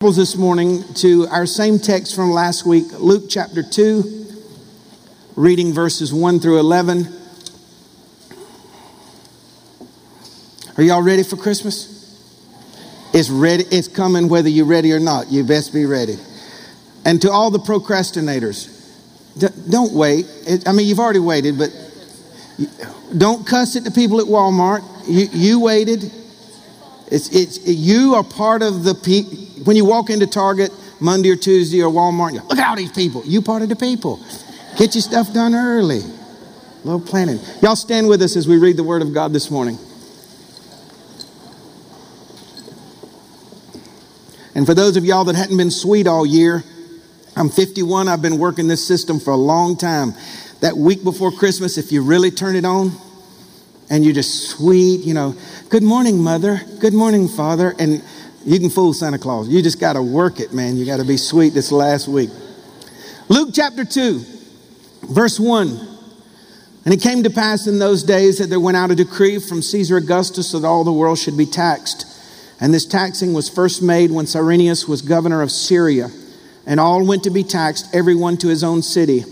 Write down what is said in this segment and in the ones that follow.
this morning to our same text from last week, Luke chapter 2, reading verses 1 through 11. Are y'all ready for Christmas? It's ready, it's coming whether you're ready or not. You best be ready. And to all the procrastinators, don't wait. I mean, you've already waited, but don't cuss at the people at Walmart. You, you waited. It's, it's, you are part of the people when you walk into Target Monday or Tuesday or Walmart, you look at all these people. You part of the people. Get your stuff done early. A little planning. Y'all stand with us as we read the Word of God this morning. And for those of y'all that hadn't been sweet all year, I'm 51. I've been working this system for a long time. That week before Christmas, if you really turn it on and you're just sweet, you know, good morning, mother. Good morning, father. And you can fool Santa Claus. You just got to work it, man. You got to be sweet this last week. Luke chapter 2, verse 1. And it came to pass in those days that there went out a decree from Caesar Augustus that all the world should be taxed. And this taxing was first made when Cyrenius was governor of Syria. And all went to be taxed, everyone to his own city.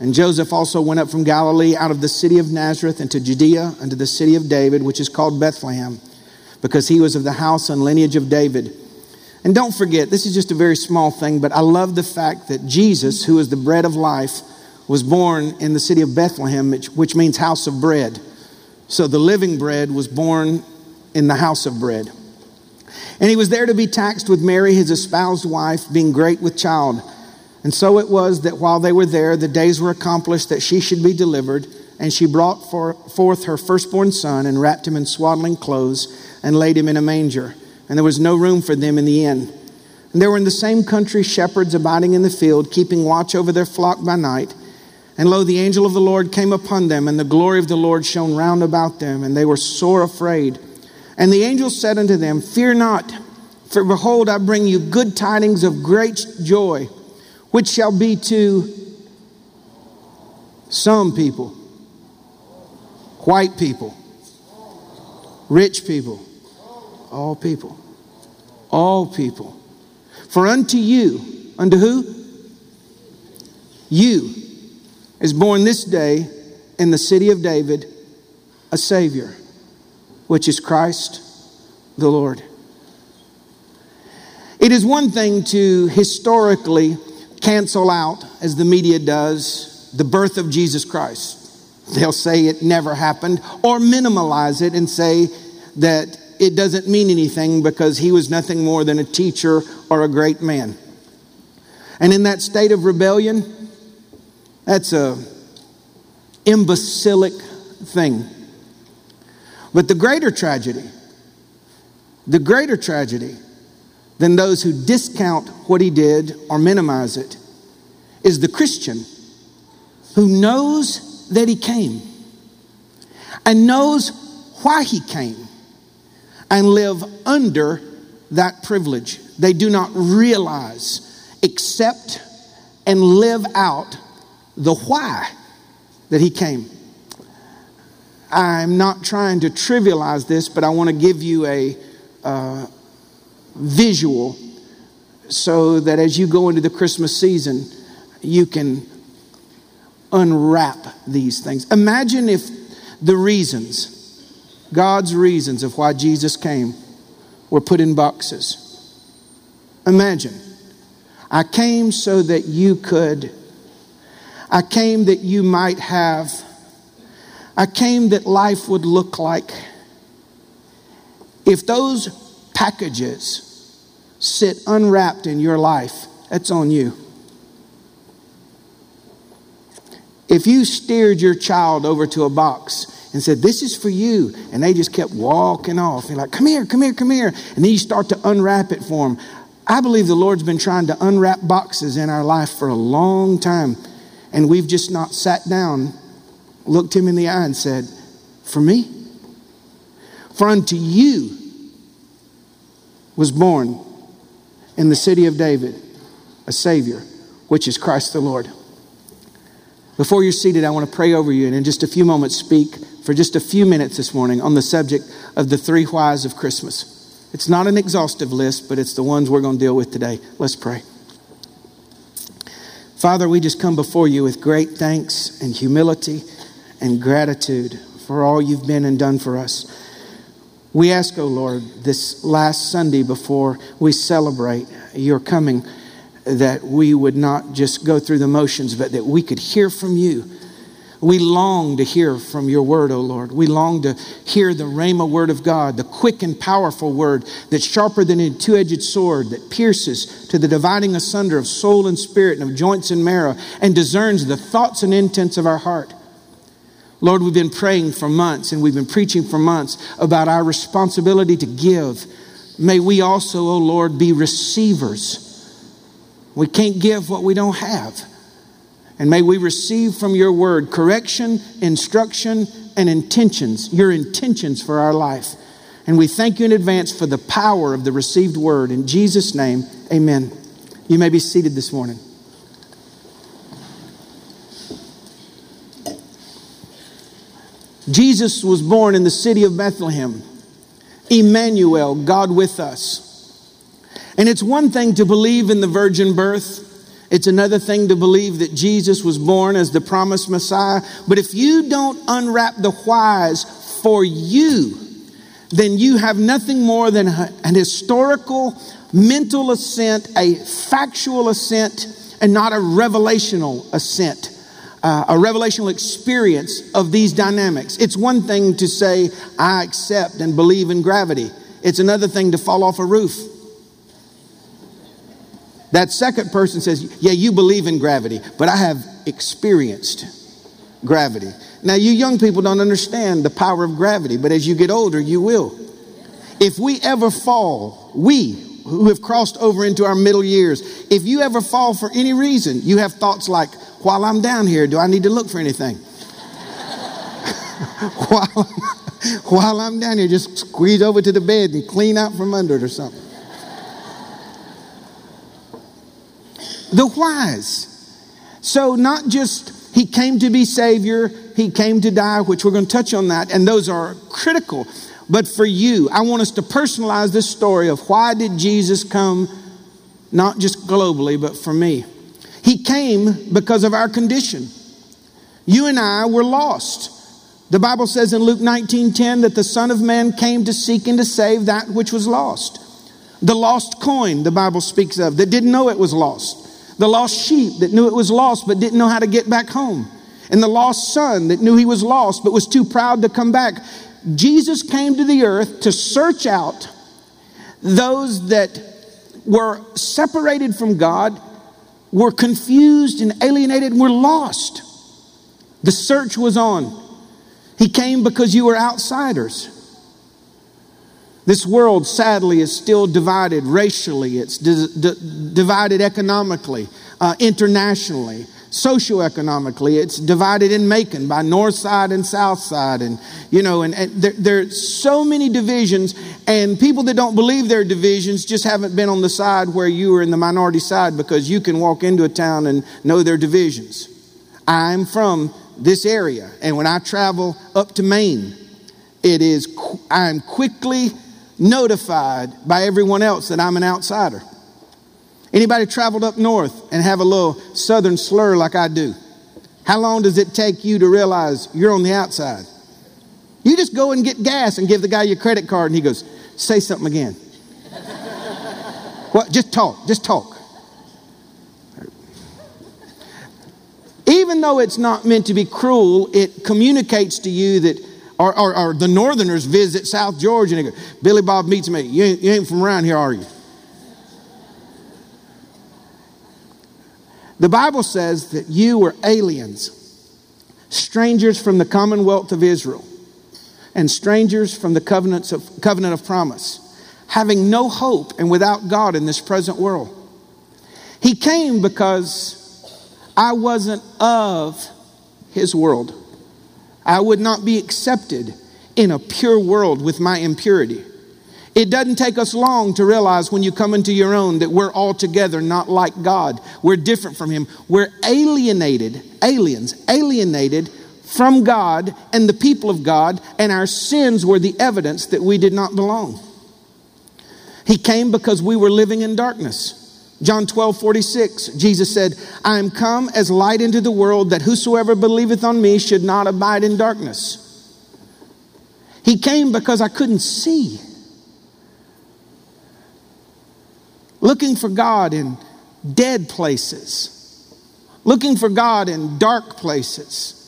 And Joseph also went up from Galilee out of the city of Nazareth into Judea unto the city of David, which is called Bethlehem because he was of the house and lineage of David. And don't forget, this is just a very small thing, but I love the fact that Jesus, who is the bread of life, was born in the city of Bethlehem, which means house of bread. So the living bread was born in the house of bread. And he was there to be taxed with Mary, his espoused wife, being great with child. And so it was that while they were there, the days were accomplished that she should be delivered. And she brought forth her firstborn son and wrapped him in swaddling clothes and laid him in a manger. And there was no room for them in the inn. And there were in the same country shepherds abiding in the field, keeping watch over their flock by night. And lo, the angel of the Lord came upon them, and the glory of the Lord shone round about them, and they were sore afraid. And the angel said unto them, Fear not, for behold, I bring you good tidings of great joy, which shall be to some people, white people, rich people, all people. All people. For unto you, unto who? You is born this day in the city of David a Savior, which is Christ the Lord. It is one thing to historically cancel out, as the media does, the birth of Jesus Christ. They'll say it never happened, or minimalize it and say that it doesn't mean anything because he was nothing more than a teacher or a great man. And in that state of rebellion, that's a imbecilic thing. But the greater tragedy, the greater tragedy than those who discount what he did or minimize it is the Christian who knows that he came and knows why he came and live under that privilege. They do not realize, accept, and live out the why that he came. I'm not trying to trivialize this, but I want to give you a uh, visual so that as you go into the Christmas season, you can unwrap these things. Imagine if the reasons God's reasons of why Jesus came were put in boxes. Imagine, I came so that you could, I came that you might have, I came that life would look like. If those packages sit unwrapped in your life, that's on you. If you steered your child over to a box and said, This is for you. And they just kept walking off. You're like, Come here, come here, come here. And then you start to unwrap it for them. I believe the Lord's been trying to unwrap boxes in our life for a long time. And we've just not sat down, looked him in the eye, and said, For me? For unto you was born in the city of David a Savior, which is Christ the Lord. Before you're seated, I want to pray over you and in just a few moments speak for just a few minutes this morning on the subject of the three whys of Christmas. It's not an exhaustive list, but it's the ones we're going to deal with today. Let's pray. Father, we just come before you with great thanks and humility and gratitude for all you've been and done for us. We ask, O oh Lord, this last Sunday before we celebrate your coming, that we would not just go through the motions, but that we could hear from you we long to hear from your word, O Lord. We long to hear the Rhema word of God, the quick and powerful word that's sharper than a two edged sword that pierces to the dividing asunder of soul and spirit and of joints and marrow and discerns the thoughts and intents of our heart. Lord, we've been praying for months and we've been preaching for months about our responsibility to give. May we also, O Lord, be receivers. We can't give what we don't have. And may we receive from your word correction, instruction, and intentions, your intentions for our life. And we thank you in advance for the power of the received word. In Jesus' name, amen. You may be seated this morning. Jesus was born in the city of Bethlehem. Emmanuel, God with us. And it's one thing to believe in the virgin birth. It's another thing to believe that Jesus was born as the promised Messiah. But if you don't unwrap the whys for you, then you have nothing more than an historical, mental assent, a factual assent, and not a revelational assent, uh, a revelational experience of these dynamics. It's one thing to say, I accept and believe in gravity, it's another thing to fall off a roof. That second person says, Yeah, you believe in gravity, but I have experienced gravity. Now, you young people don't understand the power of gravity, but as you get older, you will. If we ever fall, we who have crossed over into our middle years, if you ever fall for any reason, you have thoughts like, While I'm down here, do I need to look for anything? while, while I'm down here, just squeeze over to the bed and clean out from under it or something. The whys. So, not just he came to be Savior, he came to die, which we're going to touch on that, and those are critical. But for you, I want us to personalize this story of why did Jesus come, not just globally, but for me. He came because of our condition. You and I were lost. The Bible says in Luke 19:10 that the Son of Man came to seek and to save that which was lost. The lost coin, the Bible speaks of, that didn't know it was lost the lost sheep that knew it was lost but didn't know how to get back home, and the lost son that knew he was lost but was too proud to come back. Jesus came to the earth to search out those that were separated from God, were confused and alienated, and were lost. The search was on. He came because you were outsiders. This world, sadly, is still divided racially, it's di- di- divided economically, uh, internationally, socioeconomically. It's divided in Macon by North Side and South Side. And, you know, and, and there, there are so many divisions, and people that don't believe there are divisions just haven't been on the side where you are in the minority side because you can walk into a town and know there are divisions. I'm from this area, and when I travel up to Maine, it is, I'm quickly notified by everyone else that I'm an outsider. Anybody traveled up north and have a little southern slur like I do? How long does it take you to realize you're on the outside? You just go and get gas and give the guy your credit card, and he goes, Say something again. what? Just talk. Just talk. Even though it's not meant to be cruel, it communicates to you that or, or, or, the northerners visit South Georgia and go, Billy Bob meets me. You ain't, you ain't from around here, are you? The Bible says that you were aliens, strangers from the commonwealth of Israel, and strangers from the covenants of, covenant of promise, having no hope and without God in this present world. He came because I wasn't of his world. I would not be accepted in a pure world with my impurity. It doesn't take us long to realize when you come into your own that we're altogether not like God. We're different from Him. We're alienated, aliens, alienated from God and the people of God, and our sins were the evidence that we did not belong. He came because we were living in darkness. John 12, 46, Jesus said, I am come as light into the world that whosoever believeth on me should not abide in darkness. He came because I couldn't see. Looking for God in dead places, looking for God in dark places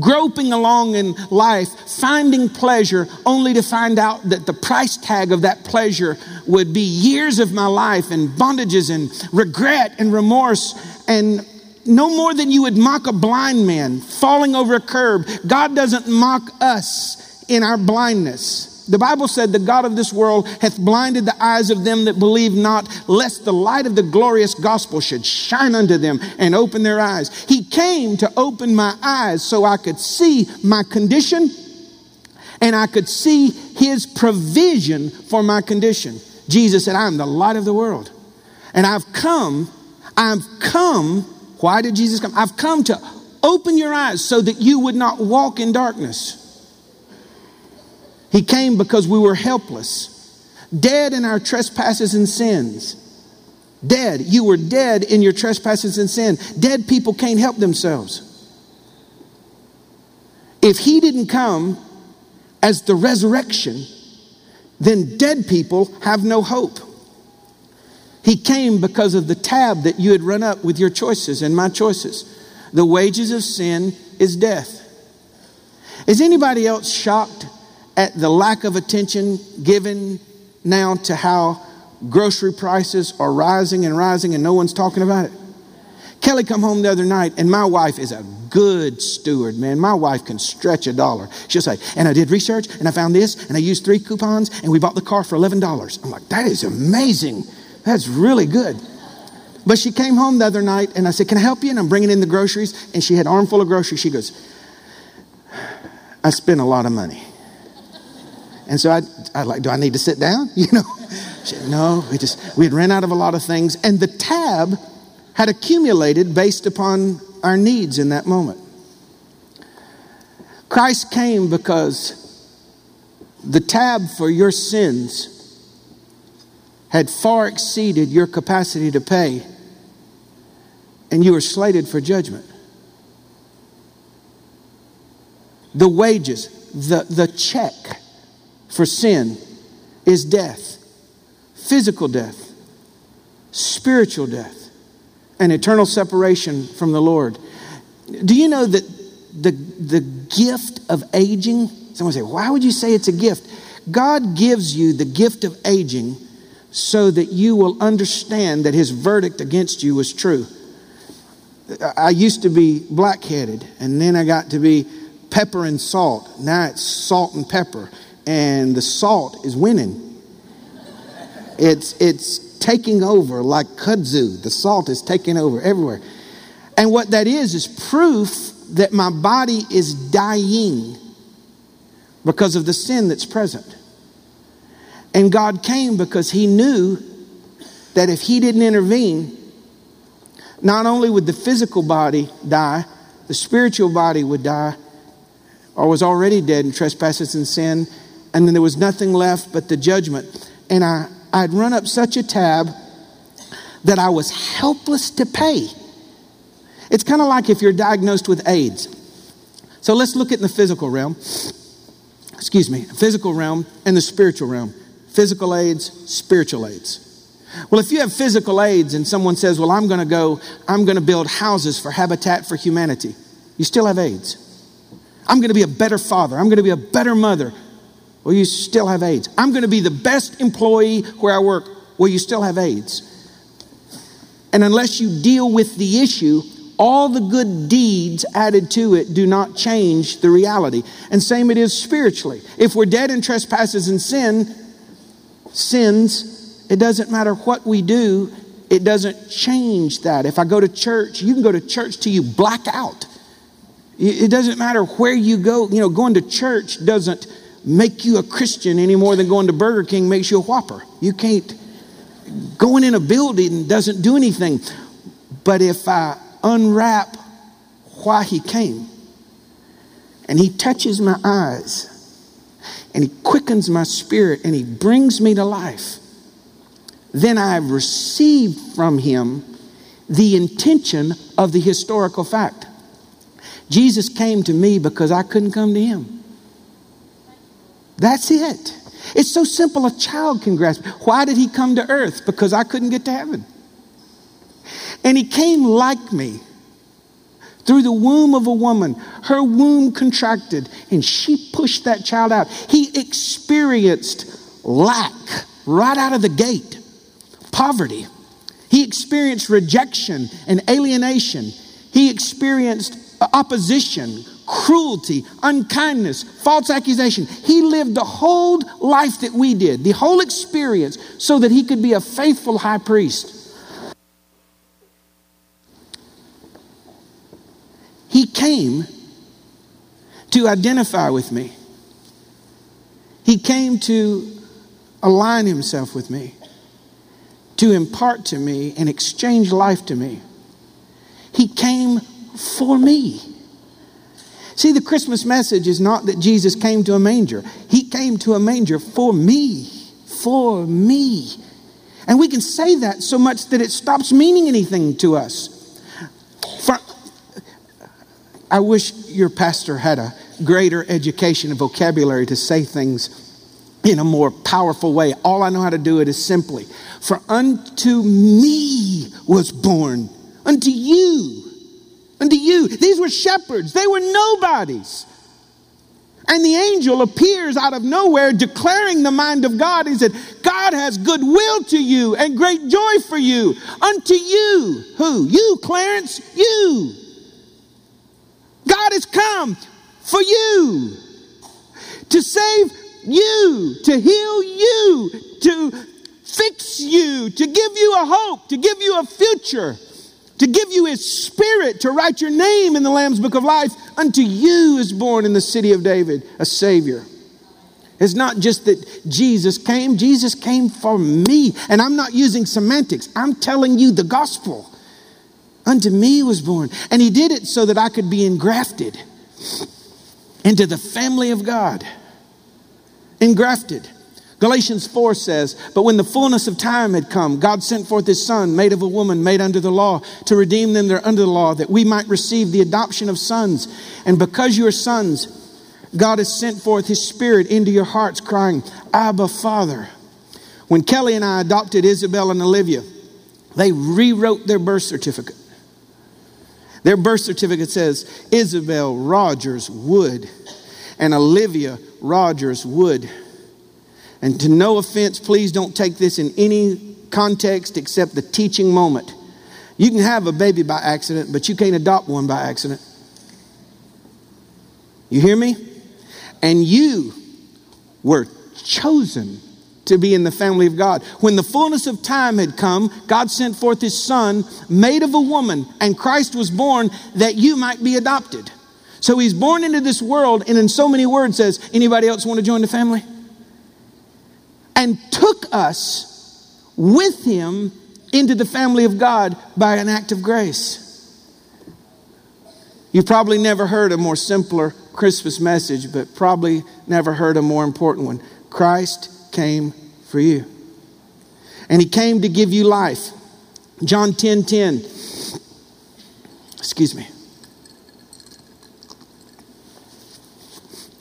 groping along in life, finding pleasure, only to find out that the price tag of that pleasure would be years of my life and bondages and regret and remorse and no more than you would mock a blind man falling over a curb. God doesn't mock us in our blindness. The Bible said, The God of this world hath blinded the eyes of them that believe not, lest the light of the glorious gospel should shine unto them and open their eyes. He came to open my eyes so I could see my condition and I could see his provision for my condition. Jesus said, I am the light of the world. And I've come, I've come. Why did Jesus come? I've come to open your eyes so that you would not walk in darkness. He came because we were helpless, dead in our trespasses and sins. Dead. You were dead in your trespasses and sin. Dead people can't help themselves. If he didn't come as the resurrection, then dead people have no hope. He came because of the tab that you had run up with your choices and my choices. The wages of sin is death. Is anybody else shocked at the lack of attention given now to how grocery prices are rising and rising and no one's talking about it. Kelly come home the other night and my wife is a good steward, man. My wife can stretch a dollar. She'll say, and I did research and I found this and I used three coupons and we bought the car for $11. I'm like, that is amazing. That's really good. But she came home the other night and I said, can I help you? And I'm bringing in the groceries and she had armful of groceries. She goes, I spent a lot of money. And so I, I like, do I need to sit down? You know, said, no, we just, we had ran out of a lot of things. And the tab had accumulated based upon our needs in that moment. Christ came because the tab for your sins had far exceeded your capacity to pay, and you were slated for judgment. The wages, the, the check for sin is death physical death, spiritual death, and eternal separation from the Lord. Do you know that the, the gift of aging, someone say, why would you say it's a gift? God gives you the gift of aging so that you will understand that his verdict against you was true. I used to be black headed, and then I got to be pepper and salt. Now it's salt and pepper and the salt is winning. It's, it's taking over like kudzu. The salt is taking over everywhere. And what that is, is proof that my body is dying because of the sin that's present. And God came because He knew that if He didn't intervene, not only would the physical body die, the spiritual body would die, or was already dead in trespasses and sin, and then there was nothing left but the judgment. And I, I'd run up such a tab that I was helpless to pay. It's kind of like if you're diagnosed with AIDS. So let's look at the physical realm. Excuse me, physical realm and the spiritual realm. Physical AIDS, spiritual AIDS. Well, if you have physical AIDS and someone says, Well, I'm going to go, I'm going to build houses for Habitat for Humanity, you still have AIDS. I'm going to be a better father. I'm going to be a better mother. Well, you still have AIDS. I'm going to be the best employee where I work. Well, you still have AIDS. And unless you deal with the issue, all the good deeds added to it do not change the reality. And same it is spiritually. If we're dead in trespasses and sin, sins, it doesn't matter what we do, it doesn't change that. If I go to church, you can go to church till you black out. It doesn't matter where you go. You know, going to church doesn't make you a Christian any more than going to Burger King makes you a Whopper. You can't, going in a building doesn't do anything. But if I unwrap why he came and he touches my eyes and he quickens my spirit and he brings me to life, then I have received from him the intention of the historical fact. Jesus came to me because I couldn't come to him. That's it. It's so simple a child can grasp. Why did he come to earth? Because I couldn't get to heaven. And he came like me through the womb of a woman. Her womb contracted and she pushed that child out. He experienced lack right out of the gate, poverty. He experienced rejection and alienation. He experienced opposition, cruelty, unkindness, false accusation. He lived the whole life that we did, the whole experience, so that he could be a faithful high priest. He came to identify with me. He came to align himself with me, to impart to me and exchange life to me. He came for me. See, the Christmas message is not that Jesus came to a manger, He came to a manger for me, for me. And we can say that so much that it stops meaning anything to us. For, I wish your pastor had a greater education and vocabulary to say things in a more powerful way. All I know how to do it is simply, For unto me was born, unto you unto you. These were shepherds, they were nobodies. And the angel appears out of nowhere declaring the mind of God. He said, God has goodwill to you and great joy for you. Unto you. Who? You, Clarence. You. God has come for you to save you, to heal you, to fix you, to give you a hope, to give you a future to give you his spirit, to write your name in the Lamb's book of life. Unto you is born in the city of David a Savior. It's not just that Jesus came, Jesus came for me. And I'm not using semantics, I'm telling you the gospel. Unto me was born. And he did it so that I could be engrafted into the family of God. Engrafted. Galatians 4 says, But when the fullness of time had come, God sent forth his Son, made of a woman, made under the law, to redeem them that are under the law, that we might receive the adoption of sons. And because you are sons, God has sent forth his Spirit into your hearts, crying, Abba, Father. When Kelly and I adopted Isabel and Olivia, they rewrote their birth certificate. Their birth certificate says Isabel Rogers Wood and Olivia Rogers Wood. And to no offense, please don't take this in any context except the teaching moment. You can have a baby by accident, but you can't adopt one by accident. You hear me? And you were chosen to be in the family of God. When the fullness of time had come, God sent forth his son, made of a woman, and Christ was born that you might be adopted. So he's born into this world, and in so many words says, anybody else want to join the family? And took us with him into the family of God by an act of grace. You've probably never heard a more simpler Christmas message, but probably never heard a more important one. Christ came for you. And he came to give you life. John 10 10. Excuse me.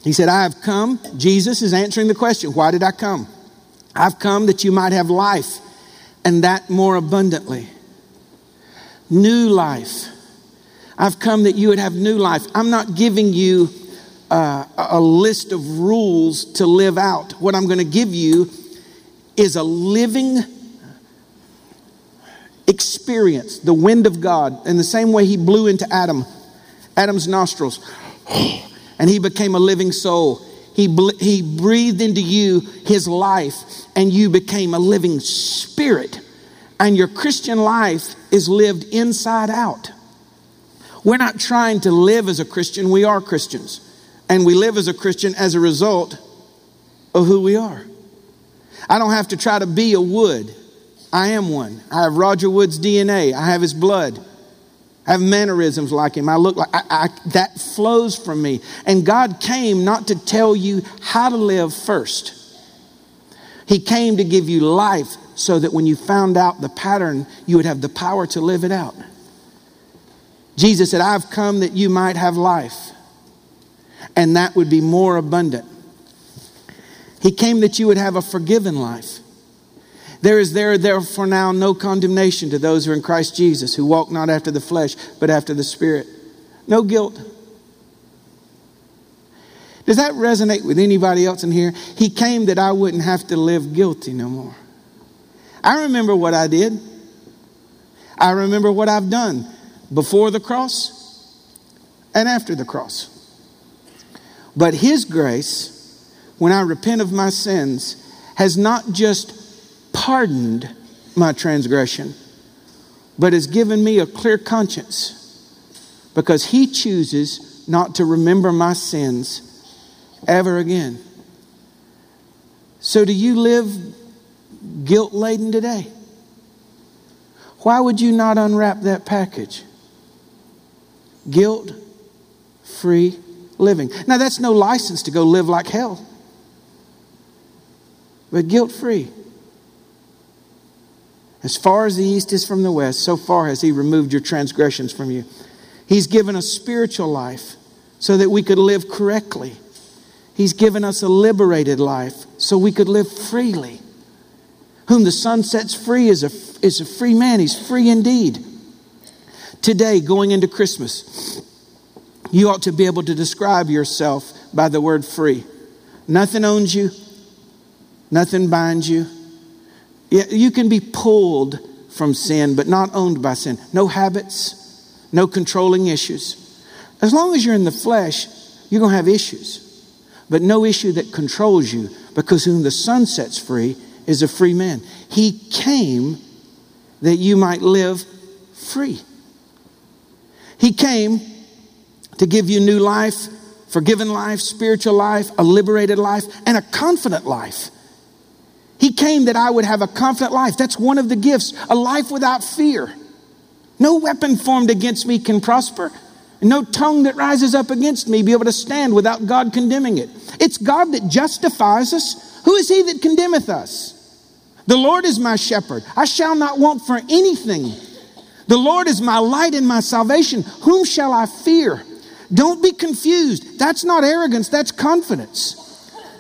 He said, I have come. Jesus is answering the question why did I come? I've come that you might have life and that more abundantly. New life. I've come that you would have new life. I'm not giving you uh, a list of rules to live out. What I'm going to give you is a living experience, the wind of God, in the same way He blew into Adam, Adam's nostrils, and he became a living soul. He, he breathed into you his life, and you became a living spirit. And your Christian life is lived inside out. We're not trying to live as a Christian, we are Christians. And we live as a Christian as a result of who we are. I don't have to try to be a Wood. I am one. I have Roger Wood's DNA, I have his blood. I have mannerisms like him. I look like I, I, that flows from me. And God came not to tell you how to live first. He came to give you life so that when you found out the pattern, you would have the power to live it out. Jesus said, I've come that you might have life, and that would be more abundant. He came that you would have a forgiven life. There is there therefore now no condemnation to those who are in Christ Jesus, who walk not after the flesh, but after the Spirit. No guilt. Does that resonate with anybody else in here? He came that I wouldn't have to live guilty no more. I remember what I did. I remember what I've done before the cross and after the cross. But His grace, when I repent of my sins, has not just pardoned my transgression, but has given me a clear conscience because He chooses not to remember my sins ever again. So, do you live guilt laden today? Why would you not unwrap that package? Guilt free living. Now, that's no license to go live like hell, but guilt free. As far as the east is from the west, so far has He removed your transgressions from you. He's given us spiritual life so that we could live correctly. He's given us a liberated life so we could live freely. Whom the Son sets free is a, is a free man. He's free indeed. Today, going into Christmas, you ought to be able to describe yourself by the word free. Nothing owns you, nothing binds you. You can be pulled from sin, but not owned by sin. No habits, no controlling issues. As long as you're in the flesh, you're going to have issues, but no issue that controls you because whom the Son sets free is a free man. He came that you might live free. He came to give you new life, forgiven life, spiritual life, a liberated life, and a confident life. He came that I would have a confident life. That's one of the gifts, a life without fear. No weapon formed against me can prosper. And no tongue that rises up against me be able to stand without God condemning it. It's God that justifies us. Who is he that condemneth us? The Lord is my shepherd. I shall not want for anything. The Lord is my light and my salvation. Whom shall I fear? Don't be confused. That's not arrogance, that's confidence.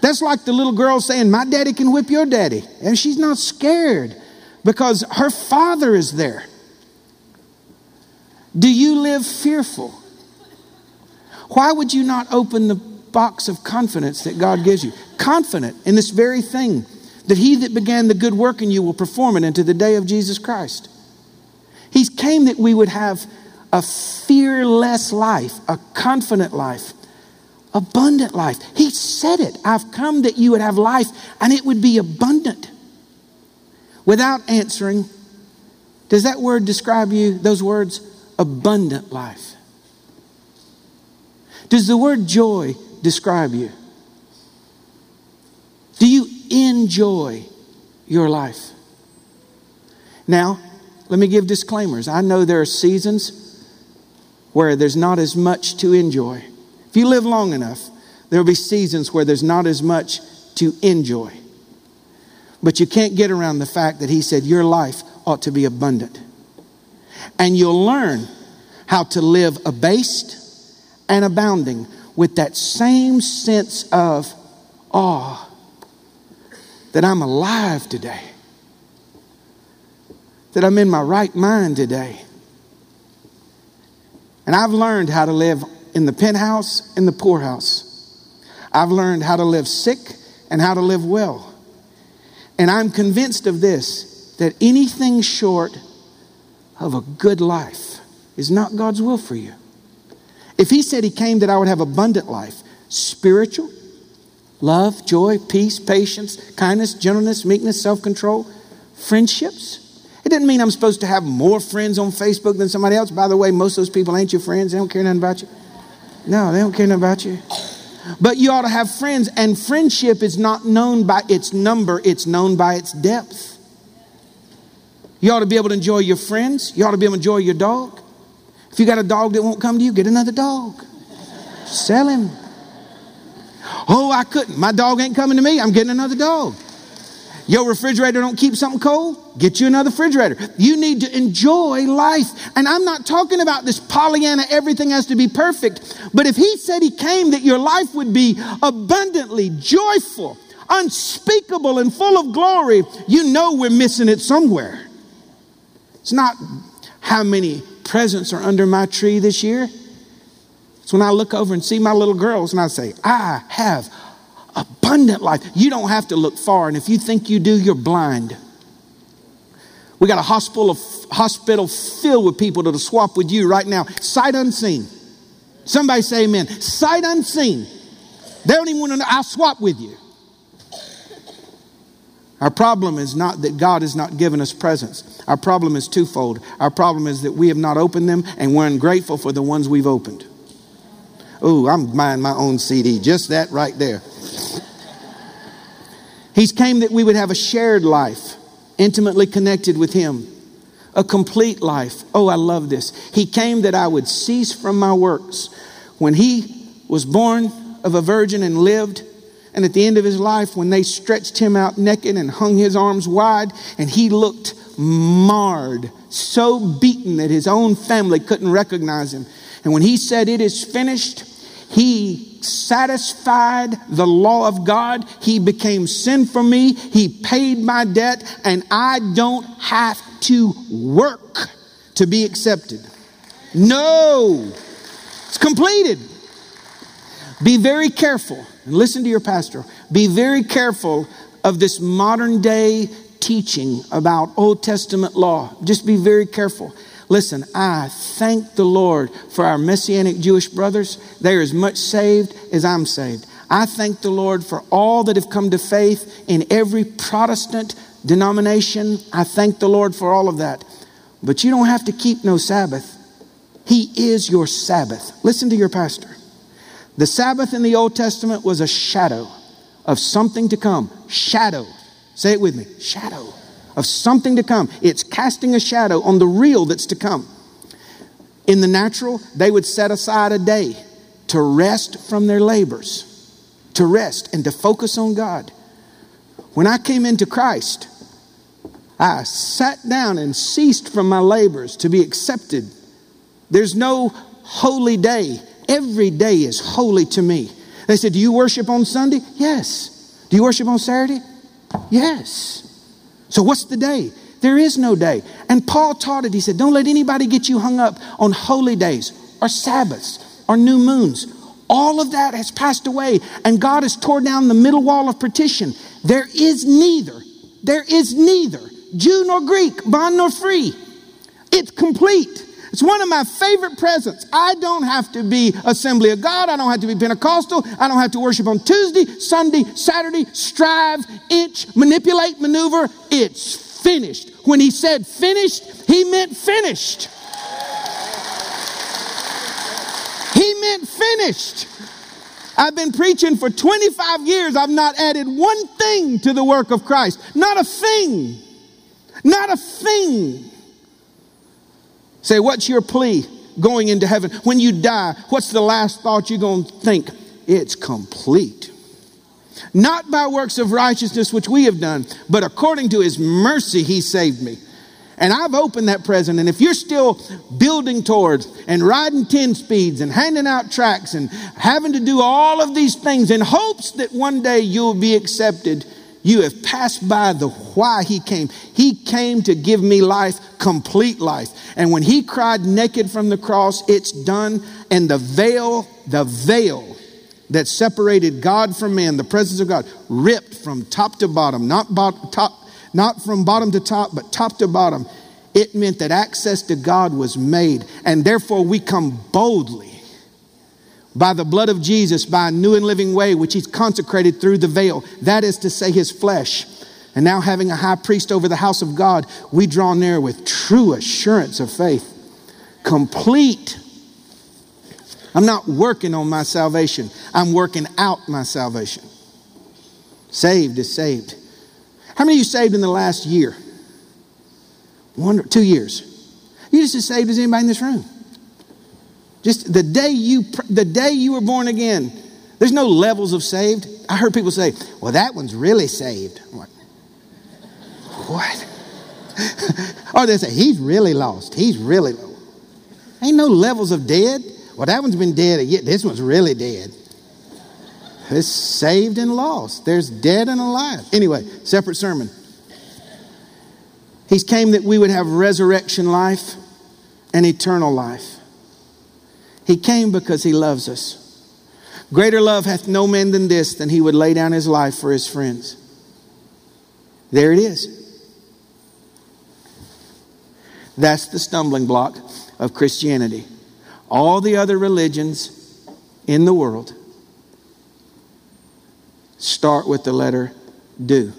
That's like the little girl saying, My daddy can whip your daddy. And she's not scared because her father is there. Do you live fearful? Why would you not open the box of confidence that God gives you? Confident in this very thing that he that began the good work in you will perform it into the day of Jesus Christ. He came that we would have a fearless life, a confident life, abundant life. He said it. I've come that you would have life and it would be abundant. Without answering, does that word describe you, those words? Abundant life. Does the word joy describe you? Do you enjoy your life? Now, let me give disclaimers. I know there are seasons where there's not as much to enjoy. If you live long enough, there will be seasons where there's not as much to enjoy. But you can't get around the fact that he said your life ought to be abundant. And you'll learn how to live abased and abounding with that same sense of awe that I'm alive today, that I'm in my right mind today. And I've learned how to live in the penthouse in the poorhouse. I've learned how to live sick and how to live well. And I'm convinced of this that anything short of a good life is not God's will for you. If He said He came that I would have abundant life, spiritual, love, joy, peace, patience, kindness, gentleness, meekness, self control, friendships. It doesn't mean I'm supposed to have more friends on Facebook than somebody else. By the way, most of those people ain't your friends. They don't care nothing about you. No, they don't care nothing about you. But you ought to have friends, and friendship is not known by its number, it's known by its depth. You ought to be able to enjoy your friends. You ought to be able to enjoy your dog. If you got a dog that won't come to you, get another dog. Sell him. Oh, I couldn't. My dog ain't coming to me. I'm getting another dog. Your refrigerator don't keep something cold? Get you another refrigerator. You need to enjoy life. And I'm not talking about this Pollyanna, everything has to be perfect. But if he said he came that your life would be abundantly joyful, unspeakable, and full of glory, you know we're missing it somewhere. It's not how many presents are under my tree this year. It's when I look over and see my little girls and I say, I have abundant life. You don't have to look far, and if you think you do, you're blind. We got a hospital, of, hospital filled with people that'll swap with you right now, sight unseen. Somebody say amen. Sight unseen. They don't even want to know. I'll swap with you. Our problem is not that God has not given us presents. Our problem is twofold. Our problem is that we have not opened them and we're ungrateful for the ones we've opened. Oh, I'm buying my own CD. Just that right there. He's came that we would have a shared life, intimately connected with Him, a complete life. Oh, I love this. He came that I would cease from my works. When He was born of a virgin and lived, and at the end of his life, when they stretched him out naked and hung his arms wide, and he looked marred, so beaten that his own family couldn't recognize him. And when he said, It is finished, he satisfied the law of God. He became sin for me. He paid my debt, and I don't have to work to be accepted. No, it's completed. Be very careful, and listen to your pastor. Be very careful of this modern day teaching about Old Testament law. Just be very careful. Listen, I thank the Lord for our Messianic Jewish brothers. They are as much saved as I'm saved. I thank the Lord for all that have come to faith in every Protestant denomination. I thank the Lord for all of that. But you don't have to keep no Sabbath. He is your Sabbath. Listen to your pastor. The Sabbath in the Old Testament was a shadow of something to come. Shadow. Say it with me. Shadow of something to come. It's casting a shadow on the real that's to come. In the natural, they would set aside a day to rest from their labors, to rest and to focus on God. When I came into Christ, I sat down and ceased from my labors to be accepted. There's no holy day. Every day is holy to me. They said, Do you worship on Sunday? Yes. Do you worship on Saturday? Yes. So, what's the day? There is no day. And Paul taught it. He said, Don't let anybody get you hung up on holy days or Sabbaths or new moons. All of that has passed away, and God has torn down the middle wall of partition. There is neither, there is neither Jew nor Greek, bond nor free. It's complete. It's one of my favorite presents. I don't have to be Assembly of God. I don't have to be Pentecostal. I don't have to worship on Tuesday, Sunday, Saturday, strive, inch, manipulate, maneuver. It's finished. When he said finished, he meant finished. He meant finished. I've been preaching for 25 years. I've not added one thing to the work of Christ. Not a thing. Not a thing. Say, what's your plea going into heaven? When you die, what's the last thought you're going to think? It's complete. Not by works of righteousness which we have done, but according to his mercy, he saved me. And I've opened that present. And if you're still building towards and riding 10 speeds and handing out tracts and having to do all of these things in hopes that one day you'll be accepted, you have passed by the why he came. He came to give me life, complete life. And when he cried naked from the cross, it's done. And the veil, the veil that separated God from man, the presence of God, ripped from top to bottom, not, bot- top, not from bottom to top, but top to bottom. It meant that access to God was made. And therefore we come boldly by the blood of Jesus, by a new and living way, which he's consecrated through the veil. That is to say, his flesh. And now, having a high priest over the house of God, we draw near with true assurance of faith. Complete. I'm not working on my salvation, I'm working out my salvation. Saved is saved. How many of you saved in the last year? One, two years. You just as saved as anybody in this room. Just the day you the day you were born again. There's no levels of saved. I heard people say, "Well, that one's really saved." I'm Like, what? or they say, he's really lost. He's really. Ain't no levels of dead. Well, that one's been dead. This one's really dead. It's saved and lost. There's dead and alive. Anyway, separate sermon. He's came that we would have resurrection life and eternal life. He came because he loves us. Greater love hath no man than this, than he would lay down his life for his friends. There it is. That's the stumbling block of Christianity. All the other religions in the world start with the letter do.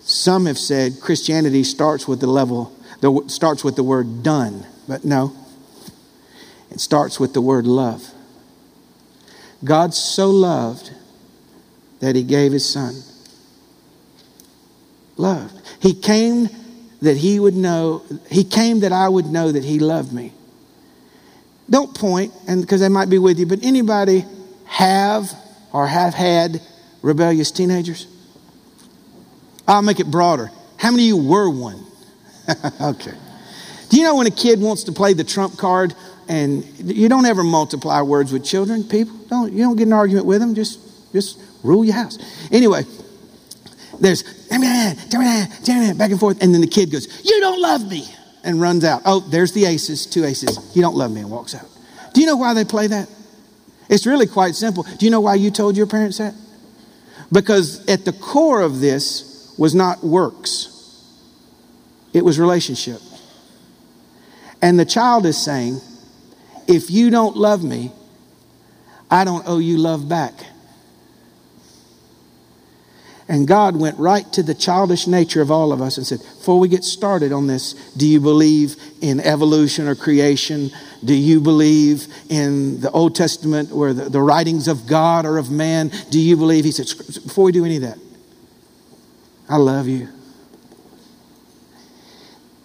Some have said Christianity starts with the level, starts with the word done, but no. It starts with the word love. God so loved that he gave his son. Loved. He came that he would know, he came that I would know that he loved me. Don't point, and because they might be with you, but anybody have or have had rebellious teenagers? I'll make it broader. How many of you were one? okay. Do you know when a kid wants to play the trump card and you don't ever multiply words with children, people? Don't you don't get an argument with them, just just rule your house. Anyway, there's back and forth, and then the kid goes, You don't love me, and runs out. Oh, there's the aces, two aces. You don't love me, and walks out. Do you know why they play that? It's really quite simple. Do you know why you told your parents that? Because at the core of this was not works, it was relationship. And the child is saying, If you don't love me, I don't owe you love back. And God went right to the childish nature of all of us and said, Before we get started on this, do you believe in evolution or creation? Do you believe in the Old Testament or the, the writings of God or of man? Do you believe? He said, Before we do any of that, I love you.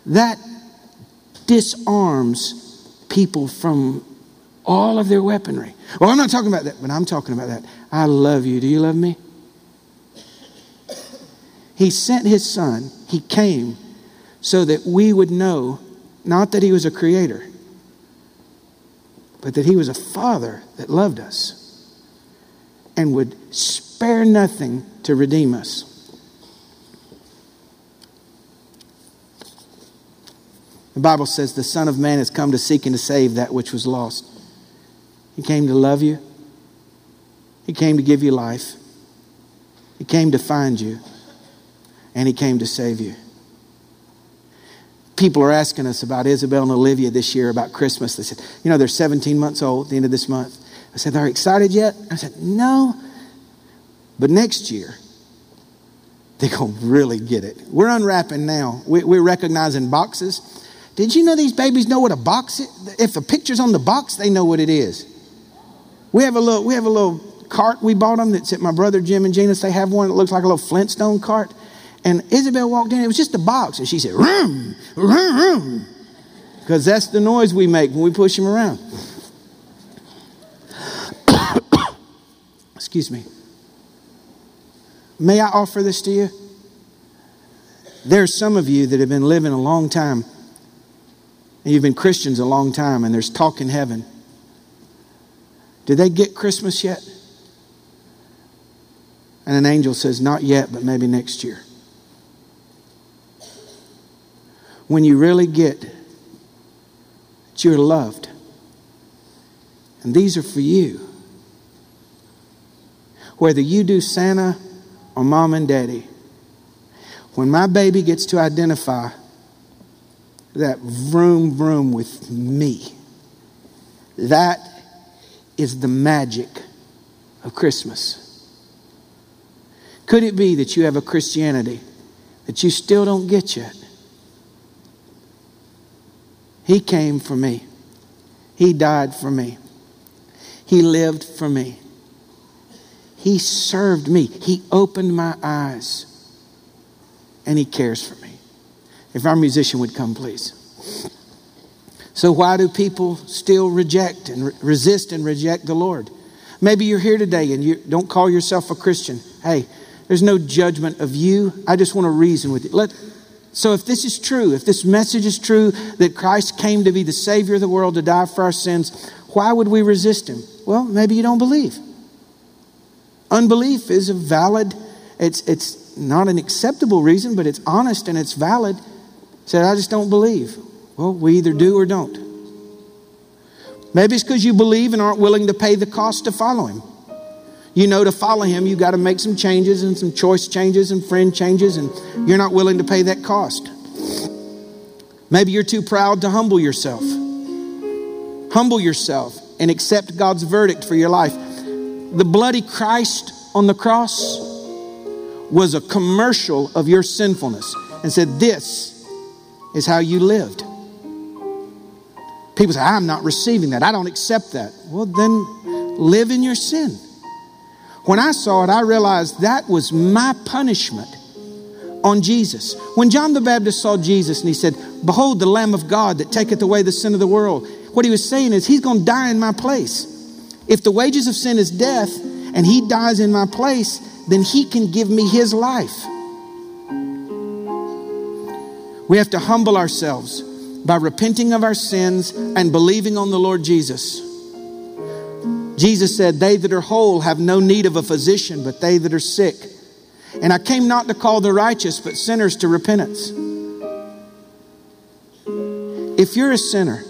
That disarms people from all of their weaponry. Well, I'm not talking about that, but I'm talking about that. I love you. Do you love me? He sent his son, he came so that we would know not that he was a creator, but that he was a father that loved us and would spare nothing to redeem us. The Bible says the Son of Man has come to seek and to save that which was lost. He came to love you, He came to give you life, He came to find you and he came to save you. People are asking us about Isabel and Olivia this year about Christmas. They said, you know, they're 17 months old at the end of this month. I said, they're excited yet? I said, no. But next year, they're going to really get it. We're unwrapping now. We're recognizing boxes. Did you know these babies know what a box is? If the picture's on the box, they know what it is. We have a little, we have a little cart we bought them that's at my brother Jim and Gina's. They have one that looks like a little Flintstone cart. And Isabel walked in, it was just a box. And she said, room, room, room. Because that's the noise we make when we push him around. Excuse me. May I offer this to you? There's some of you that have been living a long time, and you've been Christians a long time, and there's talk in heaven. Did they get Christmas yet? And an angel says, Not yet, but maybe next year. when you really get that you're loved. And these are for you. Whether you do Santa or mom and daddy, when my baby gets to identify that vroom vroom with me, that is the magic of Christmas. Could it be that you have a Christianity that you still don't get yet? He came for me. He died for me. He lived for me. He served me. He opened my eyes. And He cares for me. If our musician would come, please. So, why do people still reject and re- resist and reject the Lord? Maybe you're here today and you don't call yourself a Christian. Hey, There's no judgment of you. I just want to reason with you. Let, so, if this is true, if this message is true that Christ came to be the Savior of the world to die for our sins, why would we resist Him? Well, maybe you don't believe. Unbelief is a valid, it's, it's not an acceptable reason, but it's honest and it's valid. Said, I just don't believe. Well, we either do or don't. Maybe it's because you believe and aren't willing to pay the cost to follow Him. You know, to follow him, you got to make some changes and some choice changes and friend changes, and you're not willing to pay that cost. Maybe you're too proud to humble yourself. Humble yourself and accept God's verdict for your life. The bloody Christ on the cross was a commercial of your sinfulness and said, This is how you lived. People say, I'm not receiving that. I don't accept that. Well, then live in your sin. When I saw it, I realized that was my punishment on Jesus. When John the Baptist saw Jesus and he said, Behold, the Lamb of God that taketh away the sin of the world, what he was saying is, He's going to die in my place. If the wages of sin is death and He dies in my place, then He can give me His life. We have to humble ourselves by repenting of our sins and believing on the Lord Jesus. Jesus said, They that are whole have no need of a physician, but they that are sick. And I came not to call the righteous, but sinners to repentance. If you're a sinner,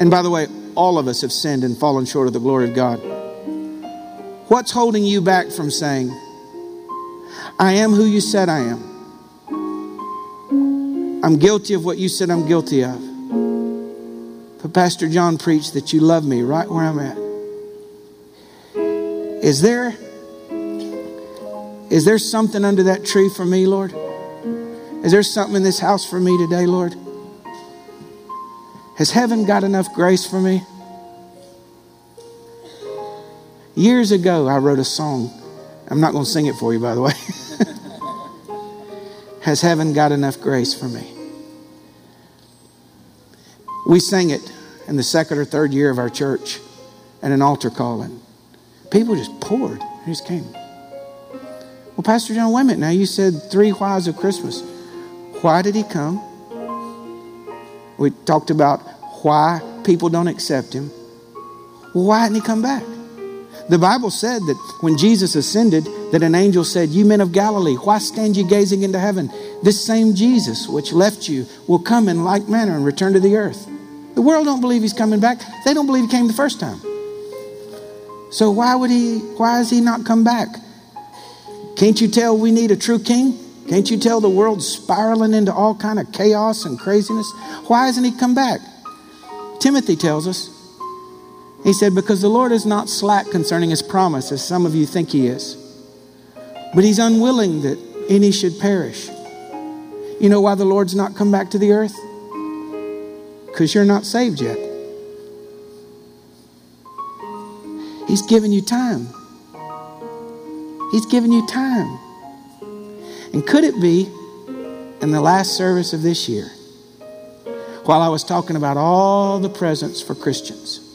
and by the way, all of us have sinned and fallen short of the glory of God, what's holding you back from saying, I am who you said I am? I'm guilty of what you said I'm guilty of. But Pastor John preached that you love me right where I'm at. Is there is there something under that tree for me, Lord? Is there something in this house for me today, Lord? Has heaven got enough grace for me? Years ago, I wrote a song. I'm not going to sing it for you, by the way. Has heaven got enough grace for me? We sang it in the second or third year of our church at an altar calling. People just poured. They just came. Well, Pastor John, wait a minute now. You said three whys of Christmas. Why did he come? We talked about why people don't accept him. Well, why didn't he come back? The Bible said that when Jesus ascended, that an angel said, You men of Galilee, why stand you gazing into heaven? This same Jesus which left you will come in like manner and return to the earth. The world don't believe he's coming back. They don't believe he came the first time. So why would he why has he not come back? Can't you tell we need a true king? Can't you tell the world's spiraling into all kind of chaos and craziness? Why hasn't he come back? Timothy tells us. He said, Because the Lord is not slack concerning his promise, as some of you think he is, but he's unwilling that any should perish. You know why the Lord's not come back to the earth? Because you're not saved yet. He's given you time. He's given you time. And could it be in the last service of this year, while I was talking about all the presents for Christians,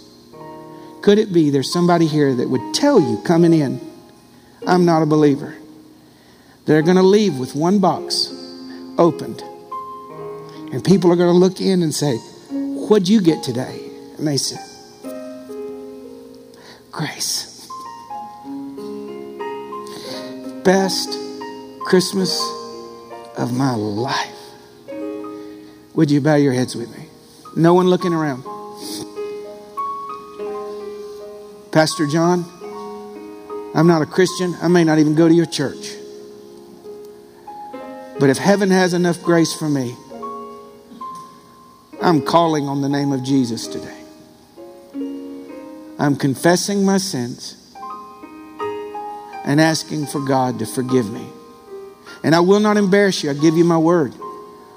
could it be there's somebody here that would tell you coming in, I'm not a believer? They're going to leave with one box opened. And people are going to look in and say, What'd you get today? And they say, grace. Best Christmas of my life. Would you bow your heads with me? No one looking around. Pastor John, I'm not a Christian. I may not even go to your church. But if heaven has enough grace for me, I'm calling on the name of Jesus today. I'm confessing my sins and asking for God to forgive me. And I will not embarrass you. I give you my word.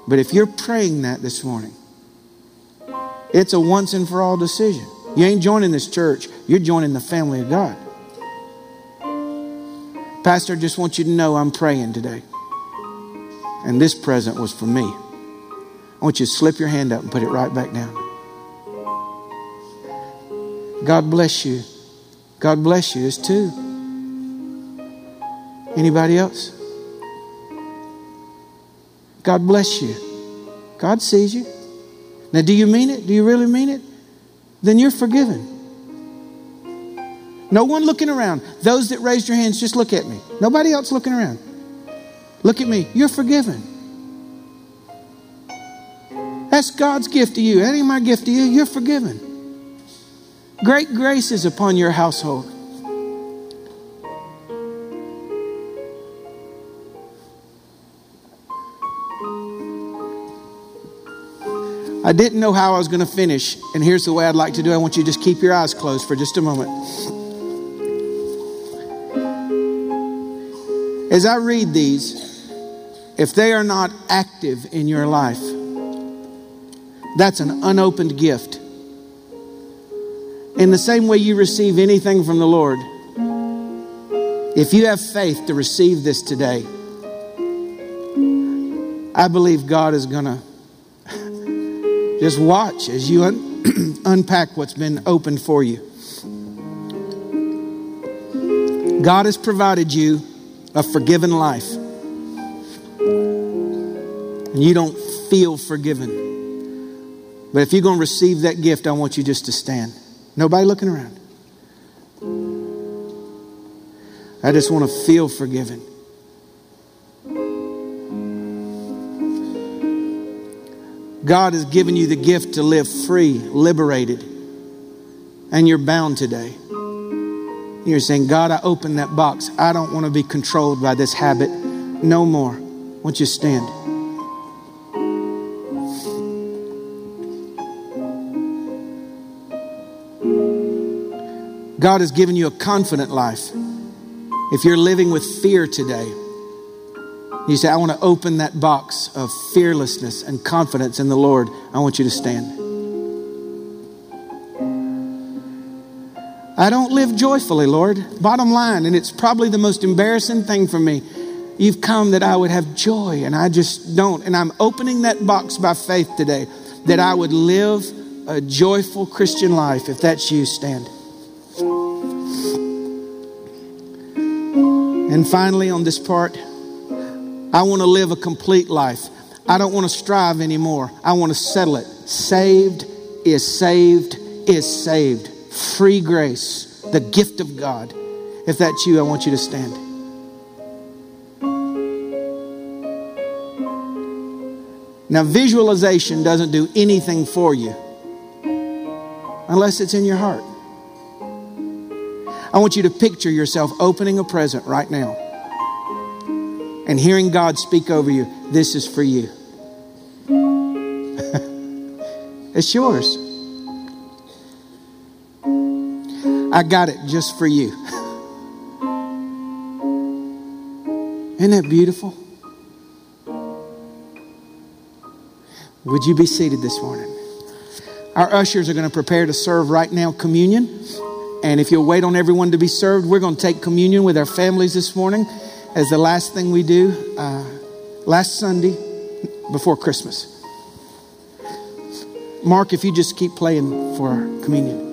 But if you're praying that this morning, it's a once and for all decision. You ain't joining this church, you're joining the family of God. Pastor, I just want you to know I'm praying today. And this present was for me. I want you to slip your hand up and put it right back down. God bless you. God bless you. There's two. Anybody else? God bless you. God sees you. Now, do you mean it? Do you really mean it? Then you're forgiven. No one looking around. Those that raised your hands, just look at me. Nobody else looking around. Look at me. You're forgiven. That's God's gift to you. That ain't my gift to you. You're forgiven. Great grace is upon your household. I didn't know how I was going to finish, and here's the way I'd like to do. it. I want you to just keep your eyes closed for just a moment. As I read these, if they are not active in your life, that's an unopened gift. In the same way you receive anything from the Lord, if you have faith to receive this today, I believe God is going to just watch as you un- unpack what's been opened for you. God has provided you a forgiven life. And you don't feel forgiven. But if you're going to receive that gift, I want you just to stand. Nobody looking around. I just want to feel forgiven. God has given you the gift to live free, liberated, and you're bound today. You're saying, God, I open that box. I don't want to be controlled by this habit no more. Won't you stand? God has given you a confident life. If you're living with fear today, you say, I want to open that box of fearlessness and confidence in the Lord. I want you to stand. I don't live joyfully, Lord. Bottom line, and it's probably the most embarrassing thing for me. You've come that I would have joy, and I just don't. And I'm opening that box by faith today that I would live a joyful Christian life. If that's you, stand. And finally, on this part, I want to live a complete life. I don't want to strive anymore. I want to settle it. Saved is saved is saved. Free grace, the gift of God. If that's you, I want you to stand. Now, visualization doesn't do anything for you unless it's in your heart. I want you to picture yourself opening a present right now and hearing God speak over you, this is for you. it's yours. I got it just for you. Isn't that beautiful? Would you be seated this morning? Our ushers are going to prepare to serve right now communion. And if you'll wait on everyone to be served, we're going to take communion with our families this morning as the last thing we do uh, last Sunday before Christmas. Mark, if you just keep playing for our communion.